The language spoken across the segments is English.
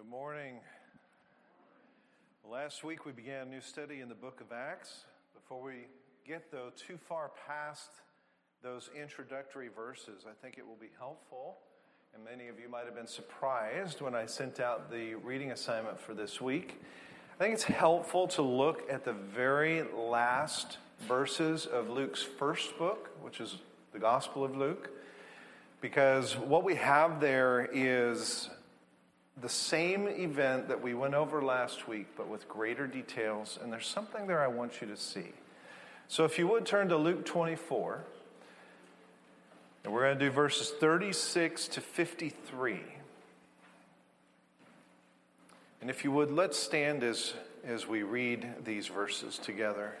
Good morning. Last week we began a new study in the book of Acts. Before we get, though, too far past those introductory verses, I think it will be helpful, and many of you might have been surprised when I sent out the reading assignment for this week. I think it's helpful to look at the very last verses of Luke's first book, which is the Gospel of Luke, because what we have there is the same event that we went over last week, but with greater details. And there's something there I want you to see. So if you would turn to Luke 24, and we're going to do verses 36 to 53. And if you would, let's stand as, as we read these verses together.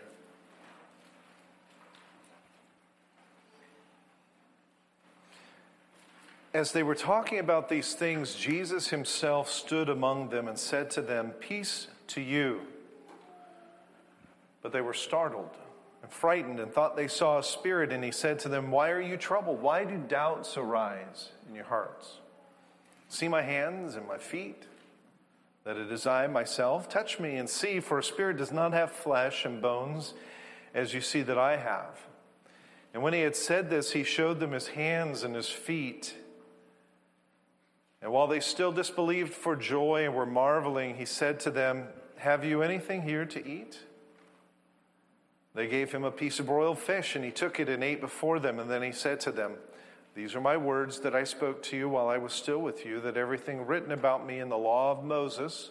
As they were talking about these things, Jesus himself stood among them and said to them, Peace to you. But they were startled and frightened and thought they saw a spirit. And he said to them, Why are you troubled? Why do doubts arise in your hearts? See my hands and my feet, that it is I myself. Touch me and see, for a spirit does not have flesh and bones, as you see that I have. And when he had said this, he showed them his hands and his feet. And while they still disbelieved for joy and were marveling, he said to them, Have you anything here to eat? They gave him a piece of broiled fish, and he took it and ate before them. And then he said to them, These are my words that I spoke to you while I was still with you, that everything written about me in the law of Moses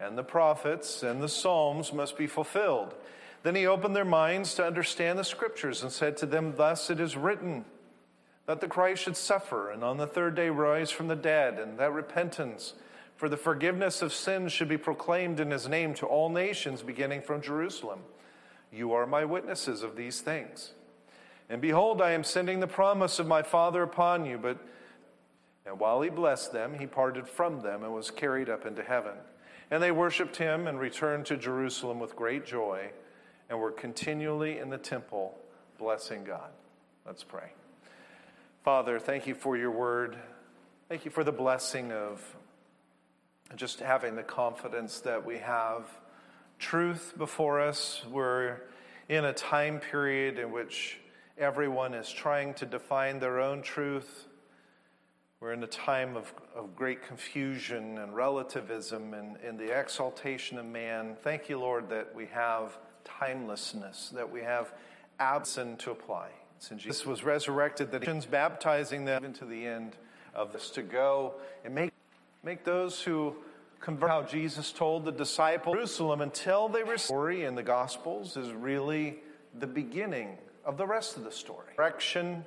and the prophets and the Psalms must be fulfilled. Then he opened their minds to understand the scriptures and said to them, Thus it is written that the Christ should suffer and on the third day rise from the dead, and that repentance for the forgiveness of sins should be proclaimed in his name to all nations, beginning from Jerusalem. You are my witnesses of these things. And behold, I am sending the promise of my Father upon you. But and while he blessed them, he parted from them and was carried up into heaven. And they worshiped him and returned to Jerusalem with great joy and were continually in the temple blessing God. Let's pray. Father, thank you for your word. Thank you for the blessing of just having the confidence that we have truth before us. We're in a time period in which everyone is trying to define their own truth. We're in a time of, of great confusion and relativism and, and the exaltation of man. Thank you, Lord, that we have timelessness, that we have absent to apply. Since Jesus was resurrected, that he's baptizing them into the end of this to go and make, make those who convert how Jesus told the disciples Jerusalem until they receive story in the Gospels is really the beginning of the rest of the story. Direction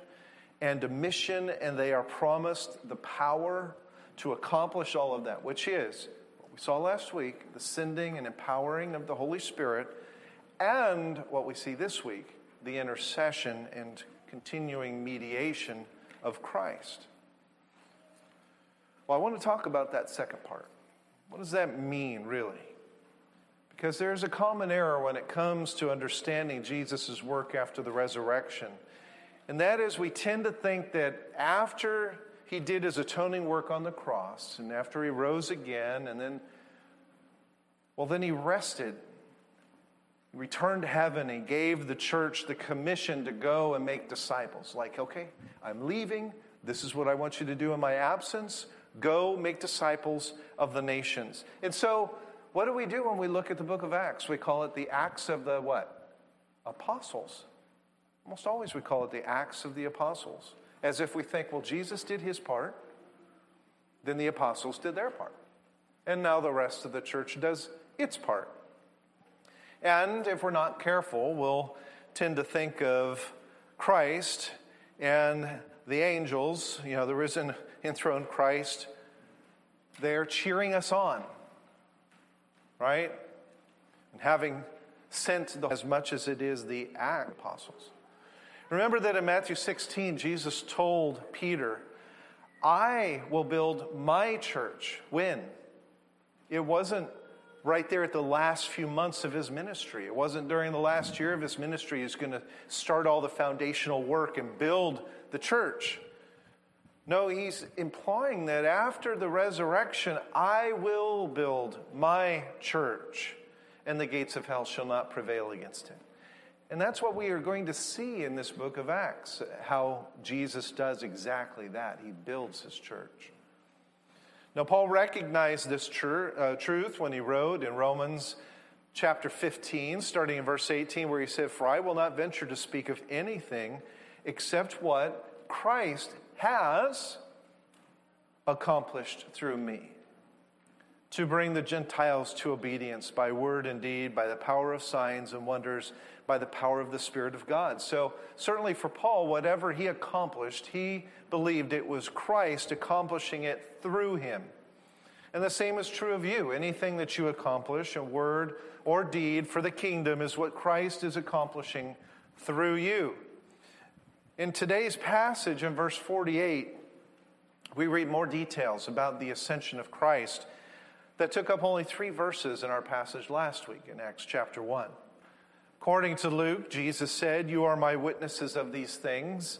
and a mission, and they are promised the power to accomplish all of that, which is what we saw last week the sending and empowering of the Holy Spirit, and what we see this week the intercession and continuing mediation of Christ. Well, I want to talk about that second part. What does that mean, really? Because there's a common error when it comes to understanding Jesus' work after the resurrection. And that is, we tend to think that after he did his atoning work on the cross, and after he rose again, and then, well, then he rested returned to heaven and gave the church the commission to go and make disciples. Like, okay, I'm leaving. This is what I want you to do in my absence. Go make disciples of the nations. And so, what do we do when we look at the book of Acts? We call it the Acts of the what? Apostles. Almost always we call it the Acts of the Apostles. As if we think, well, Jesus did his part, then the apostles did their part. And now the rest of the church does its part. And if we're not careful, we'll tend to think of Christ and the angels, you know, the risen, enthroned Christ, they're cheering us on, right? And having sent the, as much as it is the apostles. Remember that in Matthew 16, Jesus told Peter, I will build my church. When? It wasn't right there at the last few months of his ministry. It wasn't during the last year of his ministry he's going to start all the foundational work and build the church. No, he's implying that after the resurrection, I will build my church, and the gates of hell shall not prevail against him. And that's what we are going to see in this book of Acts, how Jesus does exactly that. He builds his church. Now, Paul recognized this tr- uh, truth when he wrote in Romans chapter 15, starting in verse 18, where he said, For I will not venture to speak of anything except what Christ has accomplished through me to bring the Gentiles to obedience by word and deed, by the power of signs and wonders, by the power of the Spirit of God. So, certainly for Paul, whatever he accomplished, he believed it was Christ accomplishing it through him. And the same is true of you. Anything that you accomplish, a word or deed for the kingdom, is what Christ is accomplishing through you. In today's passage, in verse 48, we read more details about the ascension of Christ that took up only three verses in our passage last week in Acts chapter 1. According to Luke, Jesus said, You are my witnesses of these things,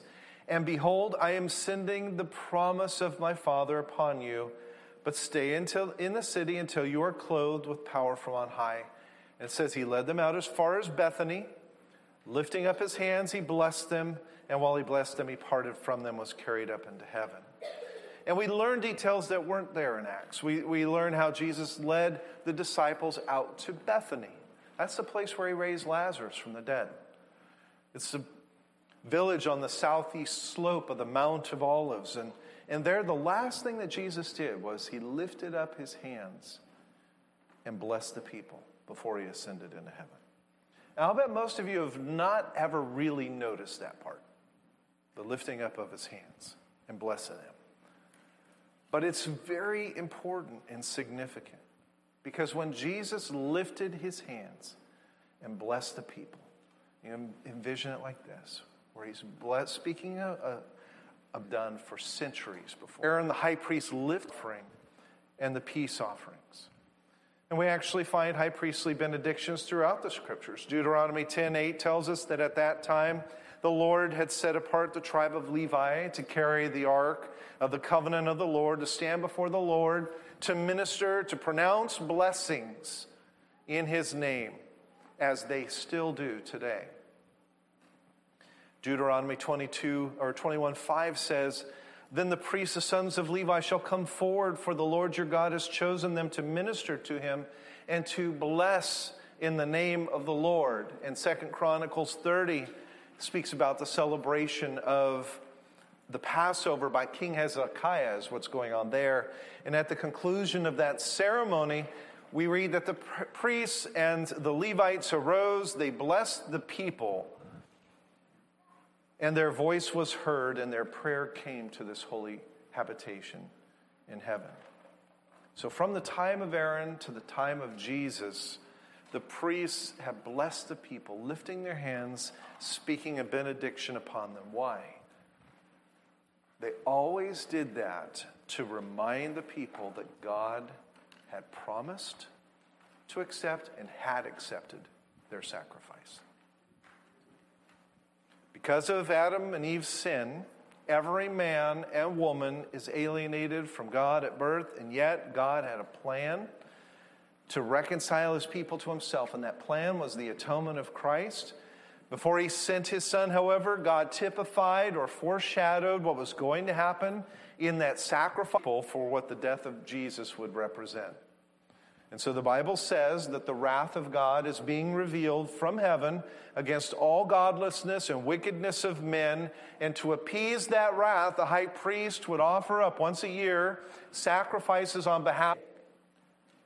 and behold, I am sending the promise of my Father upon you, but stay until, in the city until you are clothed with power from on high. And it says, He led them out as far as Bethany. Lifting up his hands, he blessed them and while he blessed them, he parted from them, was carried up into heaven. And we learn details that weren't there in Acts. We, we learn how Jesus led the disciples out to Bethany. That's the place where he raised Lazarus from the dead. It's a village on the southeast slope of the Mount of Olives. And, and there, the last thing that Jesus did was he lifted up his hands and blessed the people before he ascended into heaven. Now, I'll bet most of you have not ever really noticed that part the lifting up of his hands and blessing him. But it's very important and significant because when Jesus lifted his hands and blessed the people, you envision it like this, where he's blessed, speaking of, of done for centuries before. Aaron the high priest lift offering and the peace offerings. And we actually find high priestly benedictions throughout the scriptures. Deuteronomy 10:8 tells us that at that time the Lord had set apart the tribe of Levi to carry the ark of the covenant of the Lord, to stand before the Lord, to minister, to pronounce blessings in his name, as they still do today. Deuteronomy 22 or 21 5 says, Then the priests, the sons of Levi, shall come forward, for the Lord your God has chosen them to minister to him and to bless in the name of the Lord. And Second Chronicles 30 speaks about the celebration of the Passover by King Hezekiah, is what's going on there. And at the conclusion of that ceremony, we read that the priests and the Levites arose, they blessed the people, and their voice was heard, and their prayer came to this holy habitation in heaven. So, from the time of Aaron to the time of Jesus, the priests have blessed the people, lifting their hands, speaking a benediction upon them. Why? They always did that to remind the people that God had promised to accept and had accepted their sacrifice. Because of Adam and Eve's sin, every man and woman is alienated from God at birth, and yet God had a plan to reconcile his people to himself. And that plan was the atonement of Christ. Before he sent his son, however, God typified or foreshadowed what was going to happen in that sacrifice for what the death of Jesus would represent. And so the Bible says that the wrath of God is being revealed from heaven against all godlessness and wickedness of men. And to appease that wrath, the high priest would offer up once a year sacrifices on behalf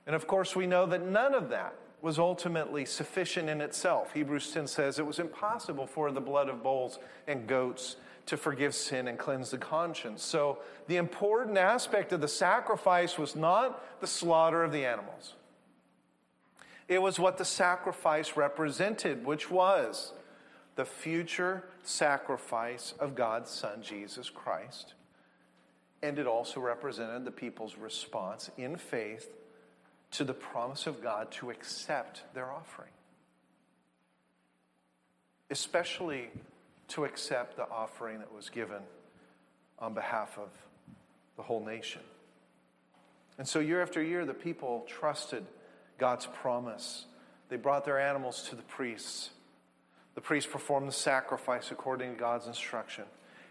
and of course, we know that none of that was ultimately sufficient in itself. Hebrews 10 says it was impossible for the blood of bulls and goats to forgive sin and cleanse the conscience. So, the important aspect of the sacrifice was not the slaughter of the animals, it was what the sacrifice represented, which was the future sacrifice of God's Son, Jesus Christ. And it also represented the people's response in faith to the promise of God to accept their offering, especially to accept the offering that was given on behalf of the whole nation. And so, year after year, the people trusted God's promise. They brought their animals to the priests. The priests performed the sacrifice according to God's instruction.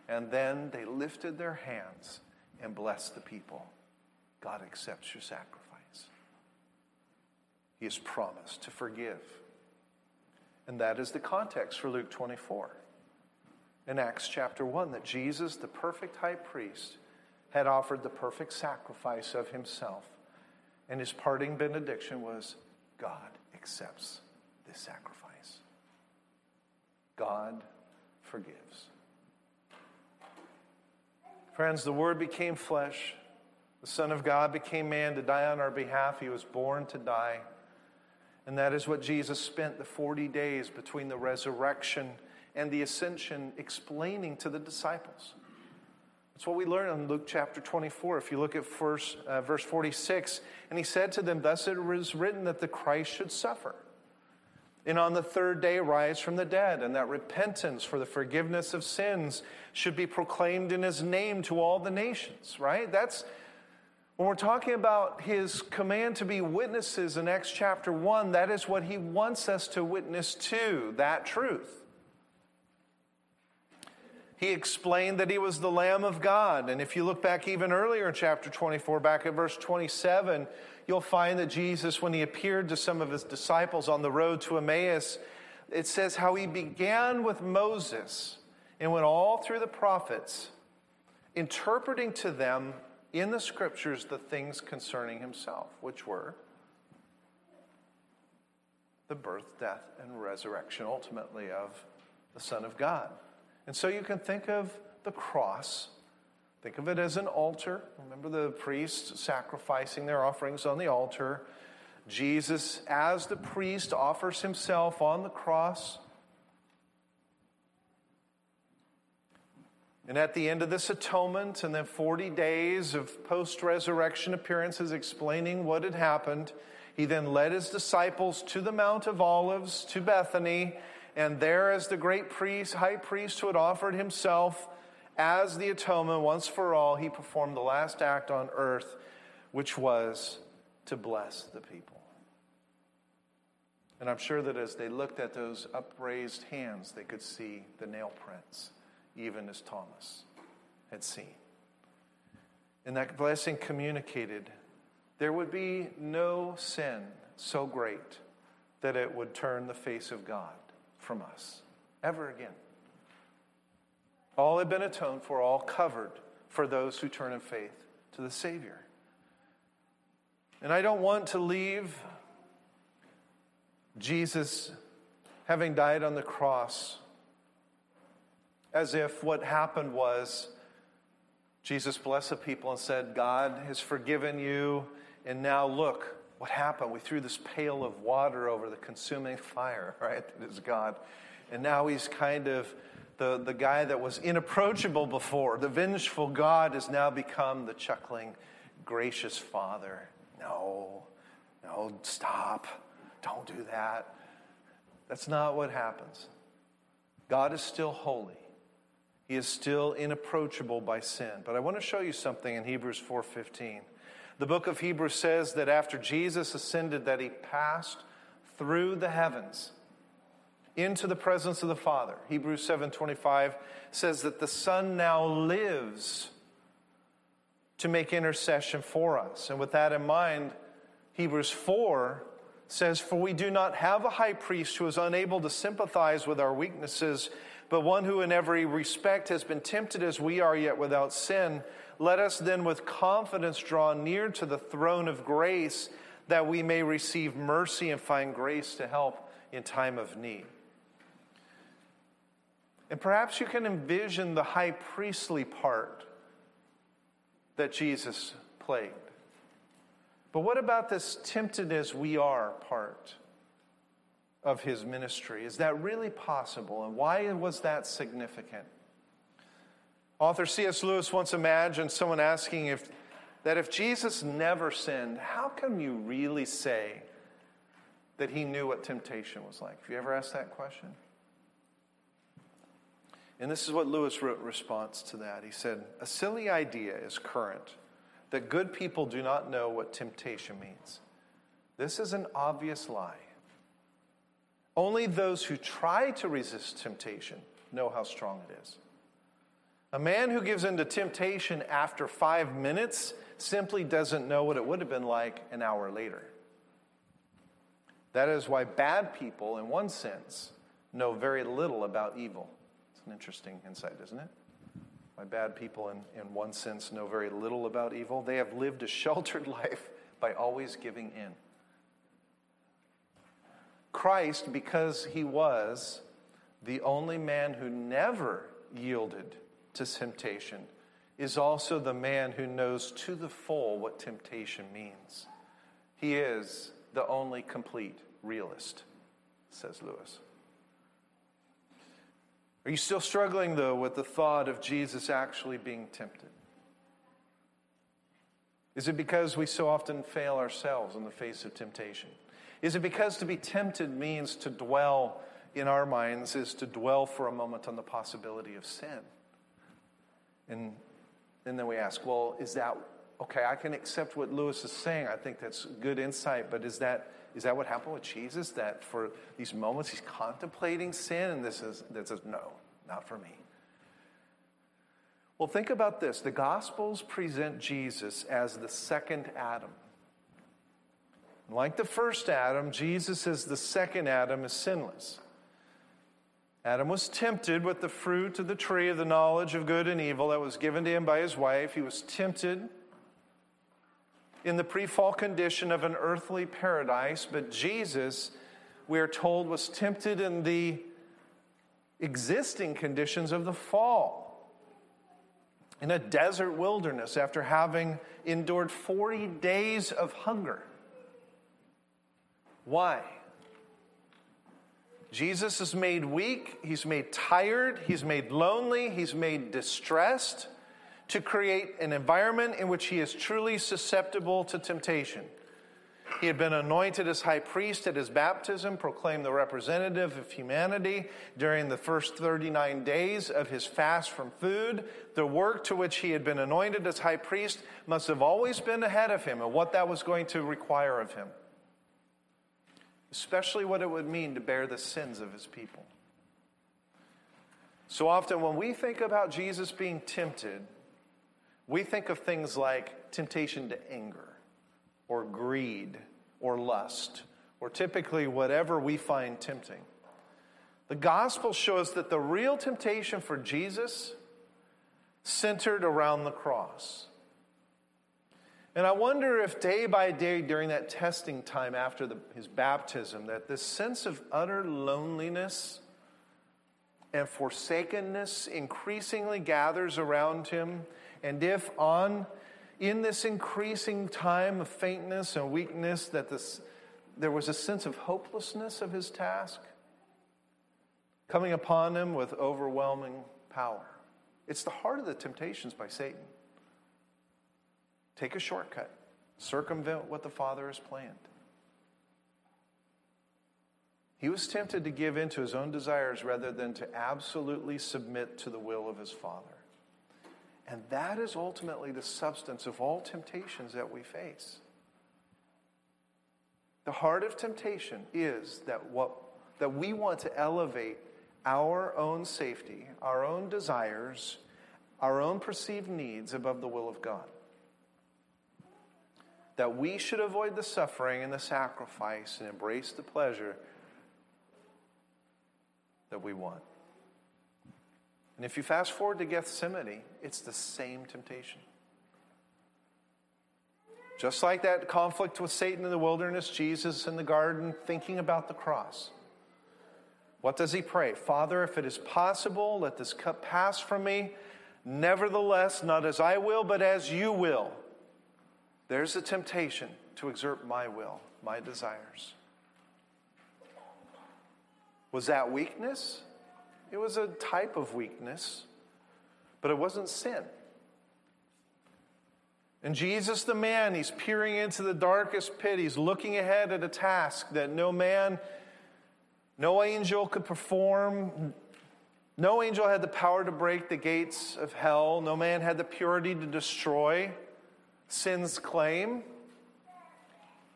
And then they lifted their hands and blessed the people. God accepts your sacrifice. He has promised to forgive. And that is the context for Luke 24. In Acts chapter 1, that Jesus, the perfect high priest, had offered the perfect sacrifice of himself. And his parting benediction was God accepts this sacrifice. God forgives. Friends, the Word became flesh. The Son of God became man to die on our behalf. He was born to die. And that is what Jesus spent the 40 days between the resurrection and the ascension explaining to the disciples. That's what we learn in Luke chapter 24. If you look at first, uh, verse 46, and he said to them, Thus it was written that the Christ should suffer, and on the third day rise from the dead, and that repentance for the forgiveness of sins should be proclaimed in his name to all the nations, right? That's when we're talking about his command to be witnesses in Acts chapter 1, that is what he wants us to witness to, that truth. He explained that he was the Lamb of God. And if you look back even earlier in chapter 24, back at verse 27, you'll find that Jesus, when he appeared to some of his disciples on the road to Emmaus, it says how he began with Moses and went all through the prophets, interpreting to them in the scriptures the things concerning himself, which were the birth, death, and resurrection ultimately of the Son of God. And so you can think of the cross, think of it as an altar. Remember the priests sacrificing their offerings on the altar. Jesus, as the priest, offers himself on the cross. And at the end of this atonement, and then 40 days of post resurrection appearances explaining what had happened, he then led his disciples to the Mount of Olives, to Bethany, and there, as the great priest, high priest who had offered himself as the atonement once for all, he performed the last act on earth, which was to bless the people. And I'm sure that as they looked at those upraised hands, they could see the nail prints, even as Thomas had seen. And that blessing communicated there would be no sin so great that it would turn the face of God from us ever again. All had been atoned for, all covered for those who turn in faith to the Savior. And I don't want to leave Jesus having died on the cross as if what happened was Jesus blessed the people and said, God has forgiven you, and now look, what happened? We threw this pail of water over the consuming fire, right? That is God. And now he's kind of the, the guy that was inapproachable before. The vengeful God has now become the chuckling, gracious Father. No, no, stop. Don't do that. That's not what happens. God is still holy. He is still inapproachable by sin. But I want to show you something in Hebrews 4:15. The book of Hebrews says that after Jesus ascended that he passed through the heavens into the presence of the Father. Hebrews 7:25 says that the Son now lives to make intercession for us. And with that in mind, Hebrews 4 says, For we do not have a high priest who is unable to sympathize with our weaknesses, but one who in every respect has been tempted as we are, yet without sin. Let us then with confidence draw near to the throne of grace that we may receive mercy and find grace to help in time of need. And perhaps you can envision the high priestly part that Jesus played. But what about this tempted as we are part of his ministry? Is that really possible? And why was that significant? Author C.S. Lewis once imagined someone asking if, that if Jesus never sinned, how can you really say that he knew what temptation was like? Have you ever asked that question? And this is what Lewis wrote in response to that. He said, A silly idea is current that good people do not know what temptation means. This is an obvious lie. Only those who try to resist temptation know how strong it is. A man who gives in to temptation after five minutes simply doesn't know what it would have been like an hour later. That is why bad people, in one sense, know very little about evil. It's an interesting insight, isn't it? Why bad people, in, in one sense, know very little about evil. They have lived a sheltered life by always giving in. Christ, because he was the only man who never yielded to temptation, is also the man who knows to the full what temptation means. He is the only complete realist, says Lewis. Are you still struggling, though, with the thought of Jesus actually being tempted? Is it because we so often fail ourselves in the face of temptation? Is it because to be tempted means to dwell in our minds is to dwell for a moment on the possibility of sin? And, and then we ask, well, is that okay? I can accept what Lewis is saying. I think that's good insight, but is that is that what happened with Jesus? That for these moments he's contemplating sin, and this is that says, no, not for me. Well, think about this. The Gospels present Jesus as the second Adam. Like the first Adam, Jesus as the second Adam is sinless. Adam was tempted with the fruit of the tree of the knowledge of good and evil that was given to him by his wife. He was tempted in the pre fall condition of an earthly paradise, but Jesus, we are told, was tempted in the existing conditions of the fall in a desert wilderness after having endured 40 days of hunger. Why? Jesus is made weak, he's made tired, he's made lonely, he's made distressed to create an environment in which he is truly susceptible to temptation. He had been anointed as high priest at his baptism, proclaimed the representative of humanity during the first 39 days of his fast from food. The work to which he had been anointed as high priest must have always been ahead of him and what that was going to require of him especially what it would mean to bear the sins of his people. So often, when we think about Jesus being tempted, we think of things like temptation to anger, or greed, or lust, or typically whatever we find tempting. The gospel shows that the real temptation for Jesus centered around the cross. And I wonder if day by day during that testing time after the, his baptism, that this sense of utter loneliness and forsakenness increasingly gathers around him. And if on in this increasing time of faintness and weakness, that this, there was a sense of hopelessness of his task coming upon him with overwhelming power. It's the heart of the temptations by Satan. Take a shortcut, circumvent what the Father has planned. He was tempted to give in to his own desires rather than to absolutely submit to the will of his Father. And that is ultimately the substance of all temptations that we face. The heart of temptation is that what that we want to elevate our own safety, our own desires, our own perceived needs above the will of God that we should avoid the suffering and the sacrifice and embrace the pleasure that we want. And if you fast forward to Gethsemane, it's the same temptation. Just like that conflict with Satan in the wilderness, Jesus in the garden thinking about the cross. What does he pray? Father, if it is possible, let this cup pass from me. Nevertheless, not as I will, but as you will. There's a temptation to exert my will, my desires. Was that weakness? It was a type of weakness, but it wasn't sin. And Jesus, the man, he's peering into the darkest pit. He's looking ahead at a task that no man, no angel could perform. No angel had the power to break the gates of hell. No man had the purity to destroy sin's claim,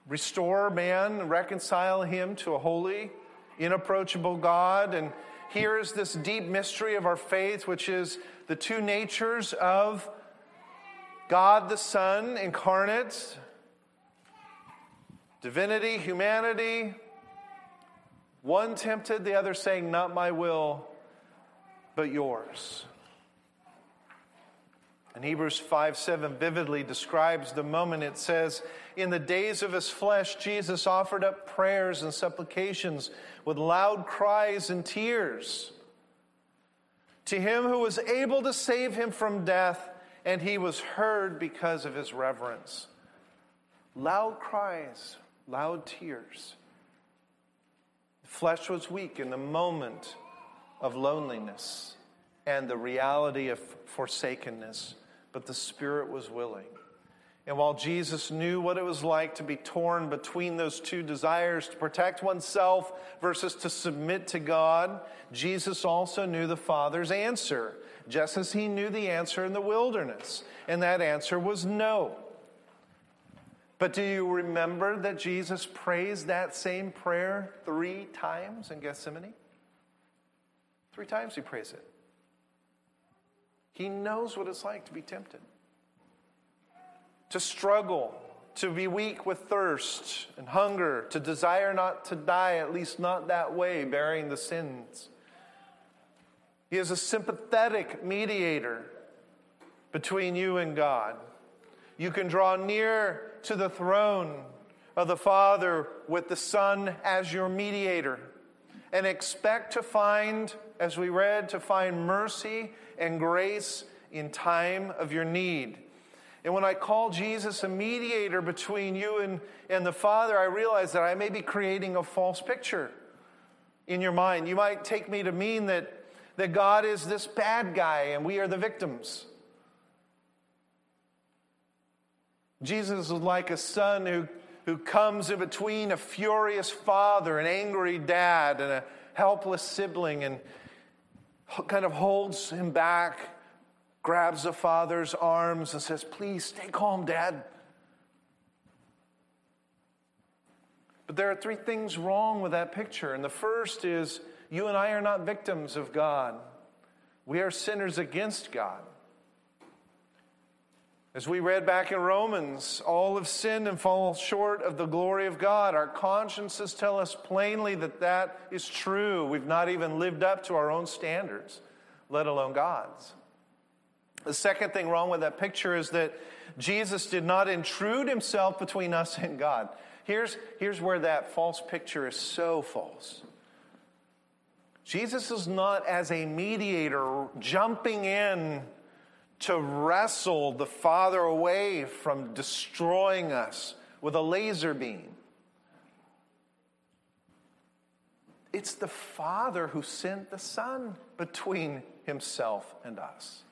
restore man, reconcile him to a holy, inapproachable God. And here is this deep mystery of our faith, which is the two natures of God the Son incarnate, divinity, humanity, one tempted, the other saying, Not my will, but yours. And Hebrews 5 7 vividly describes the moment. It says, In the days of his flesh, Jesus offered up prayers and supplications with loud cries and tears to him who was able to save him from death, and he was heard because of his reverence. Loud cries, loud tears. The flesh was weak in the moment of loneliness and the reality of forsakenness, but the spirit was willing. And while Jesus knew what it was like to be torn between those two desires, to protect oneself versus to submit to God, Jesus also knew the Father's answer, just as he knew the answer in the wilderness. And that answer was no. But do you remember that Jesus prays that same prayer three times in Gethsemane? Three times he prays it. He knows what it's like to be tempted, to struggle, to be weak with thirst and hunger, to desire not to die, at least not that way, bearing the sins. He is a sympathetic mediator between you and God. You can draw near to the throne of the Father with the Son as your mediator and expect to find, as we read, to find mercy and grace in time of your need. And when I call Jesus a mediator between you and, and the Father, I realize that I may be creating a false picture in your mind. You might take me to mean that, that God is this bad guy and we are the victims. Jesus is like a son who, who comes in between a furious father, an angry dad, and a helpless sibling, and kind of holds him back, grabs the father's arms, and says, Please stay calm, dad. But there are three things wrong with that picture. And the first is you and I are not victims of God, we are sinners against God. As we read back in Romans, all have sinned and fall short of the glory of God. Our consciences tell us plainly that that is true. We've not even lived up to our own standards, let alone God's. The second thing wrong with that picture is that Jesus did not intrude himself between us and God. Here's, here's where that false picture is so false. Jesus is not as a mediator jumping in to wrestle the Father away from destroying us with a laser beam. It's the Father who sent the Son between himself and us.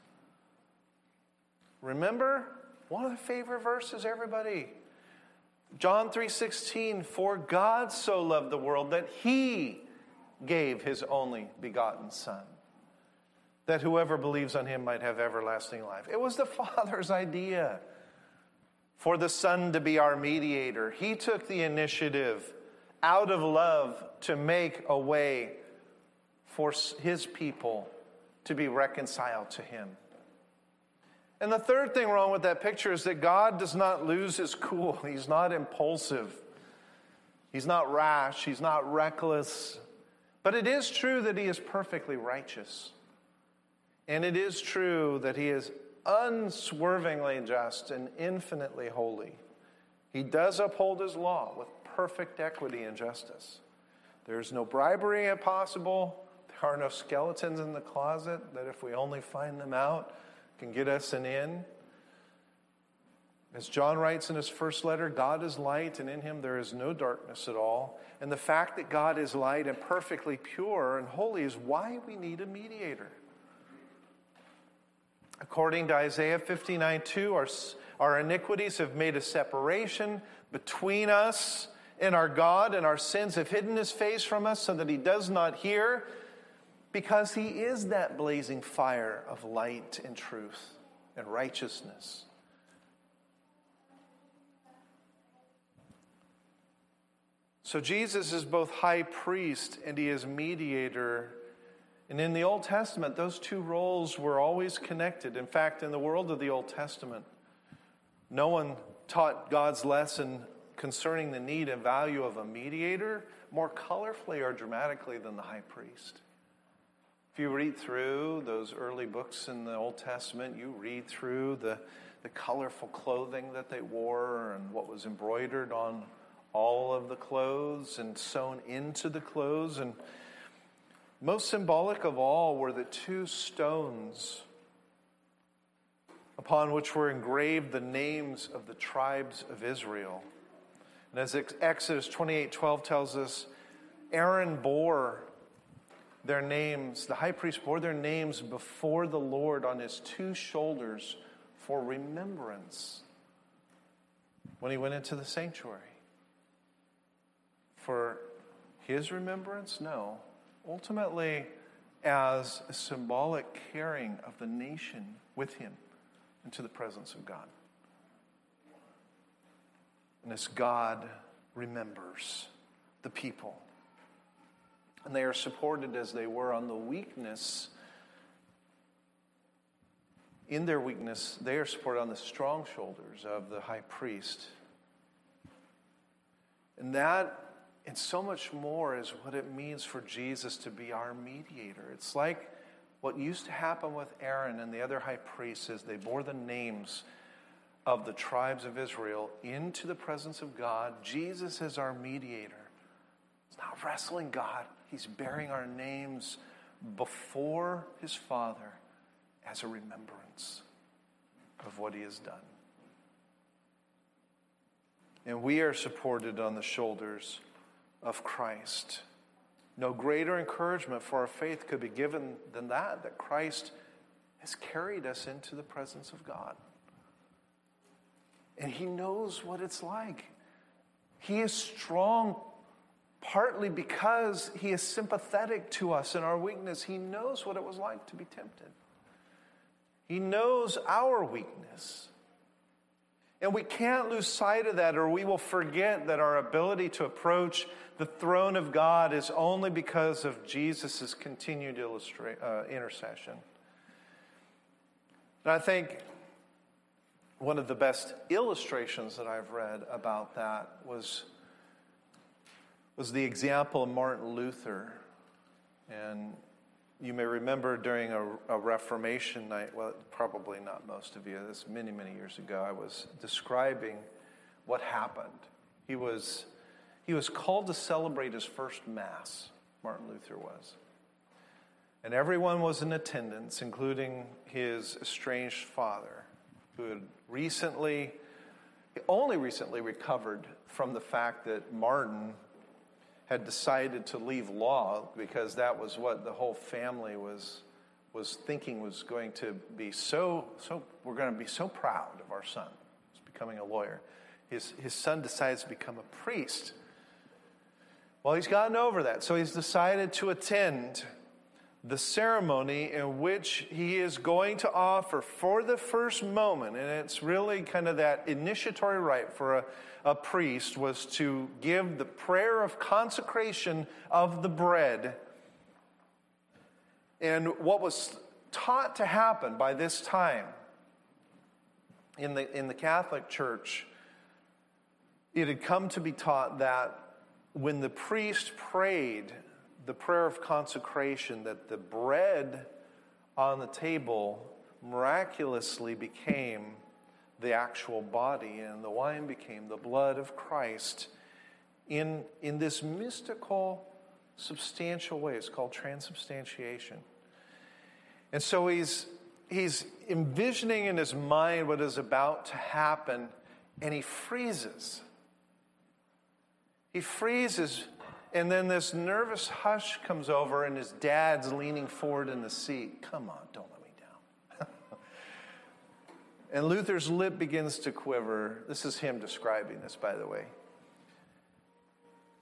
Remember one of the favorite verses everybody John 3:16 for God so loved the world that he gave his only begotten son that whoever believes on him might have everlasting life. It was the Father's idea for the Son to be our mediator. He took the initiative out of love to make a way for his people to be reconciled to him. And the third thing wrong with that picture is that God does not lose his cool. He's not impulsive. He's not rash. He's not reckless. But it is true that he is perfectly righteous. And it is true that he is unswervingly just and infinitely holy. He does uphold his law with perfect equity and justice. There's no bribery possible. There are no skeletons in the closet that, if we only find them out, can get us an in. As John writes in his first letter, God is light, and in him there is no darkness at all. And the fact that God is light and perfectly pure and holy is why we need a mediator. According to Isaiah 59 2, our, our iniquities have made a separation between us and our God, and our sins have hidden his face from us so that he does not hear. because he is that blazing fire of light and truth and righteousness. So Jesus is both high priest and he is mediator. And in the Old Testament, those two roles were always connected. In fact, in the world of the Old Testament, no one taught God's lesson concerning the need and value of a mediator more colorfully or dramatically than the high priest. If you read through those early books in the Old Testament, you read through the, the colorful clothing that they wore and what was embroidered on all of the clothes and sewn into the clothes. And most symbolic of all were the two stones upon which were engraved the names of the tribes of Israel. And as Exodus 28 12 tells us, Aaron bore their names, the high priest bore their names before the Lord on his two shoulders for remembrance when he went into the sanctuary. For his remembrance? No. Ultimately, as a symbolic carrying of the nation with him into the presence of God. And as God remembers the people. And they are supported as they were on the weakness. In their weakness, they are supported on the strong shoulders of the high priest. And that and so much more is what it means for Jesus to be our mediator. It's like what used to happen with Aaron and the other high priests is they bore the names of the tribes of Israel into the presence of God. Jesus is our mediator. He's not wrestling God, He's bearing our names before His Father as a remembrance of what He has done. And we are supported on the shoulders of Christ. No greater encouragement for our faith could be given than that, that Christ has carried us into the presence of God. And He knows what it's like. He is strong partly because He is sympathetic to us in our weakness. He knows what it was like to be tempted, He knows our weakness. And we can't lose sight of that, or we will forget that our ability to approach the throne of God is only because of Jesus' continued uh, intercession. And I think one of the best illustrations that I've read about that was, was the example of Martin Luther. And you may remember during a, a, Reformation night, well, probably not most of you, this many, many years ago, I was describing what happened. He was he was called to celebrate his first Mass, Martin Luther was. And everyone was in attendance, including his estranged father, who had recently, only recently recovered from the fact that Martin had decided to leave law because that was what the whole family was was thinking was going to be so so we're going to be so proud of our son. He's becoming a lawyer. His his son decides to become a priest. Well, he's gotten over that, so he's decided to attend the ceremony in which he is going to offer for the first moment, and it's really kind of that initiatory rite for a, a priest was to give the prayer of consecration of the bread. And what was taught to happen by this time in the, in the Catholic Church, it had come to be taught that when the priest prayed the prayer of consecration, that the bread on the table miraculously became the actual body, and the wine became the blood of Christ in, in this mystical, substantial way. It's called transubstantiation. And so he's, he's envisioning in his mind what is about to happen, and he freezes he freezes, and then this nervous hush comes over, and his dad's leaning forward in the seat. Come on, don't. And Luther's lip begins to quiver. This is him describing this, by the way.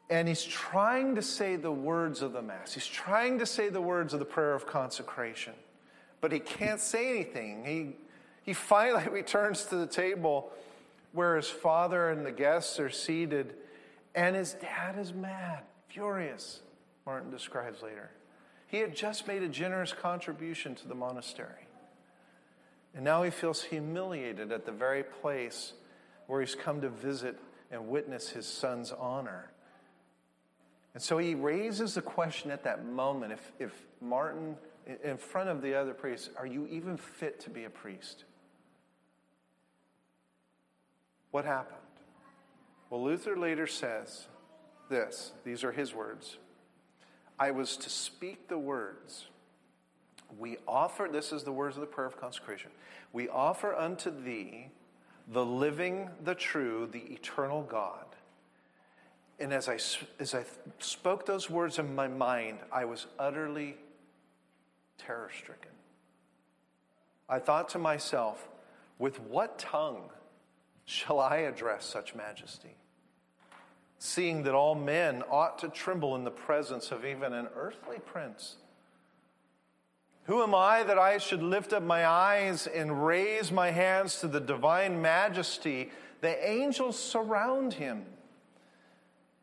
And he's trying to say the words of the Mass. He's trying to say the words of the prayer of consecration. But he can't say anything. He, he finally returns to the table where his father and the guests are seated, and his dad is mad, furious, Martin describes later. He had just made a generous contribution to the monastery. And now he feels humiliated at the very place where he's come to visit and witness his son's honor. And so he raises the question at that moment if, if Martin, in front of the other priests, are you even fit to be a priest? What happened? Well, Luther later says this these are his words I was to speak the words. We offer, this is the words of the prayer of consecration. We offer unto thee the living, the true, the eternal God and as I, as I spoke those words in my mind, I was utterly terror stricken. I thought to myself, with what tongue shall I address such majesty? Seeing that all men ought to tremble in the presence of even an earthly prince. Who am I that I should lift up my eyes and raise my hands to the divine majesty? The angels surround him.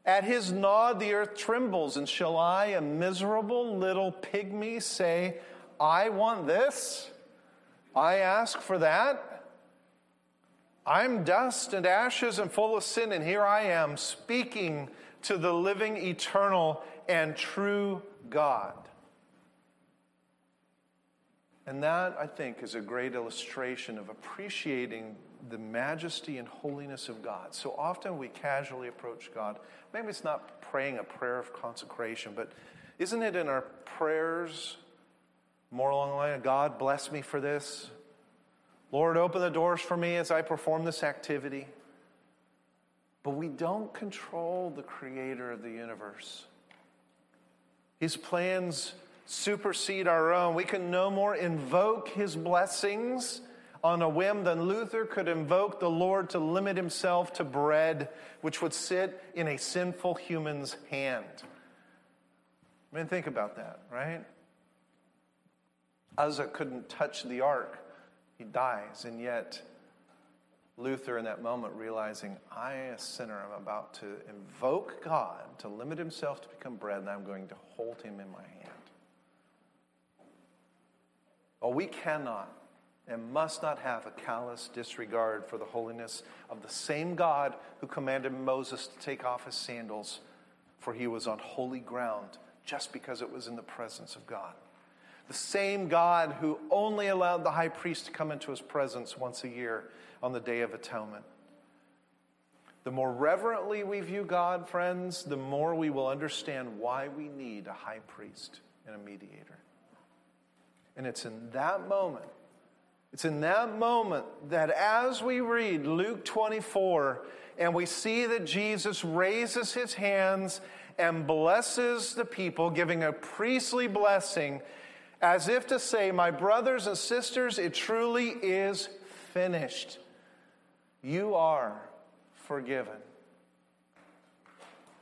At his nod, the earth trembles, and shall I, a miserable little pygmy, say, I want this? I ask for that? I'm dust and ashes and full of sin, and here I am speaking to the living, eternal, and true God. And that, I think, is a great illustration of appreciating the majesty and holiness of God. So often we casually approach God maybe it's not praying a prayer of consecration, but isn't it in our prayers more along the line of God, bless me for this? Lord, open the doors for me as I perform this activity. But we don't control the creator of the universe. His plans supersede our own. We can no more invoke his blessings on a whim than Luther could invoke the Lord to limit himself to bread, which would sit in a sinful human's hand. I mean, think about that, right? Uzzah couldn't touch the ark, he dies, and yet Luther, in that moment, realizing, I, a sinner, am about to invoke God to limit himself to become bread, and I'm going to hold him in my hand. Oh, we cannot and must not have a callous disregard for the holiness of the same God who commanded Moses to take off his sandals, for he was on holy ground just because it was in the presence of God. The same God who only allowed the high priest to come into his presence once a year on the Day of Atonement. The more reverently we view God, friends, the more we will understand why we need a high priest and a mediator. And it's in that moment it's in that moment that as we read Luke 24 and we see that Jesus raises his hands and blesses the people, giving a priestly blessing, as if to say, My brothers and sisters, it truly is finished. You are forgiven.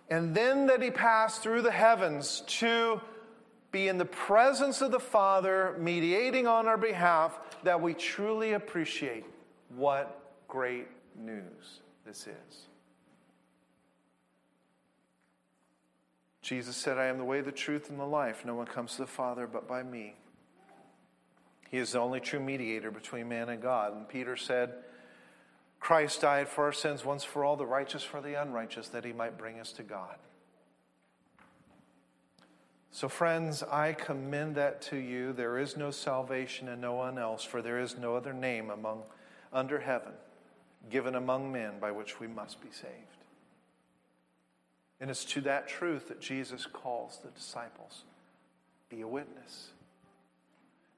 And then that he passed through the heavens to be in the presence of the Father, mediating on our behalf, that we truly appreciate what great news this is. Jesus said, I am the way, the truth, and the life. No one comes to the Father but by me. He is the only true mediator between man and God. And Peter said, Christ died for our sins once for all, the righteous for the unrighteous, that he might bring us to God. So, friends, I commend that to you. There is no salvation in no one else, for there is no other name among under heaven given among men by which we must be saved. And it's to that truth that Jesus calls the disciples be a witness.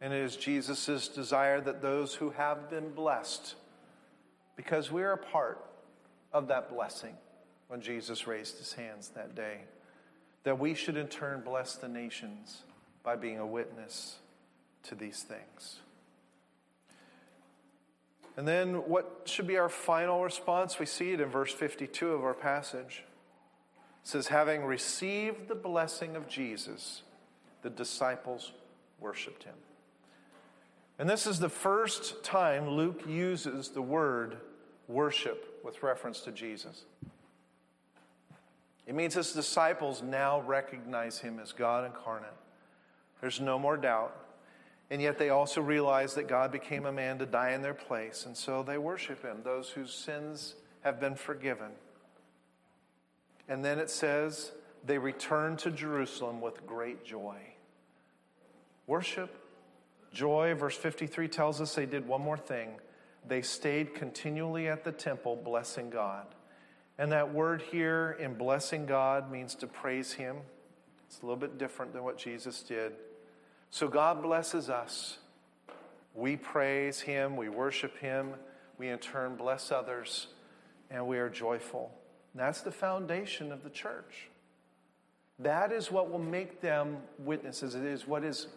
And it is Jesus' desire that those who have been blessed, because we're a part of that blessing when Jesus raised his hands that day that we should in turn bless the nations by being a witness to these things. And then, what should be our final response? We see it in verse 52 of our passage. says, having received the blessing of Jesus, the disciples worshiped him. And this is the first time Luke uses the word worship with reference to Jesus. It means his disciples now recognize him as God incarnate. There's no more doubt. And yet they also realize that God became a man to die in their place. And so they worship him, those whose sins have been forgiven. And then it says, they return to Jerusalem with great joy. Worship, joy. Verse 53 tells us they did one more thing. They stayed continually at the temple, blessing God. And that word here in blessing God means to praise Him. It's a little bit different than what Jesus did. So God blesses us. We praise Him, we worship Him, we in turn bless others, and we are joyful. And that's the foundation of the church. That is what will make them witnesses. It is what is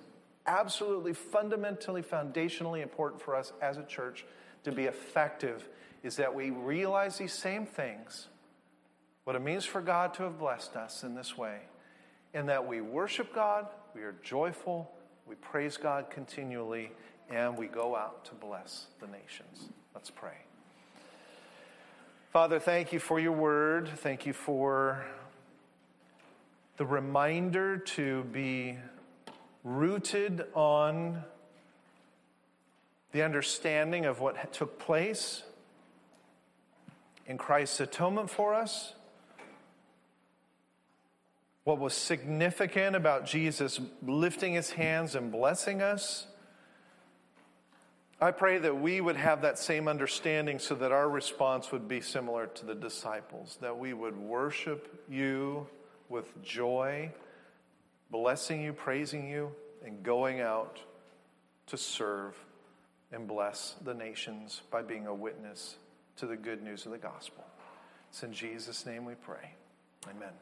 absolutely fundamentally, foundationally important for us as a church to be effective is that we realize these same things, what it means for God to have blessed us in this way, and that we worship God, we are joyful, we praise God continually, and we go out to bless the nations. Let's pray. Father, thank you for your word. Thank you for the reminder to be rooted on the understanding of what took place in Christ's atonement for us, what was significant about Jesus lifting his hands and blessing us. I pray that we would have that same understanding so that our response would be similar to the disciples, that we would worship you with joy, blessing you, praising you, and going out to serve and bless the nations by being a witness to the good news of the gospel. It's in Jesus' name we pray. Amen.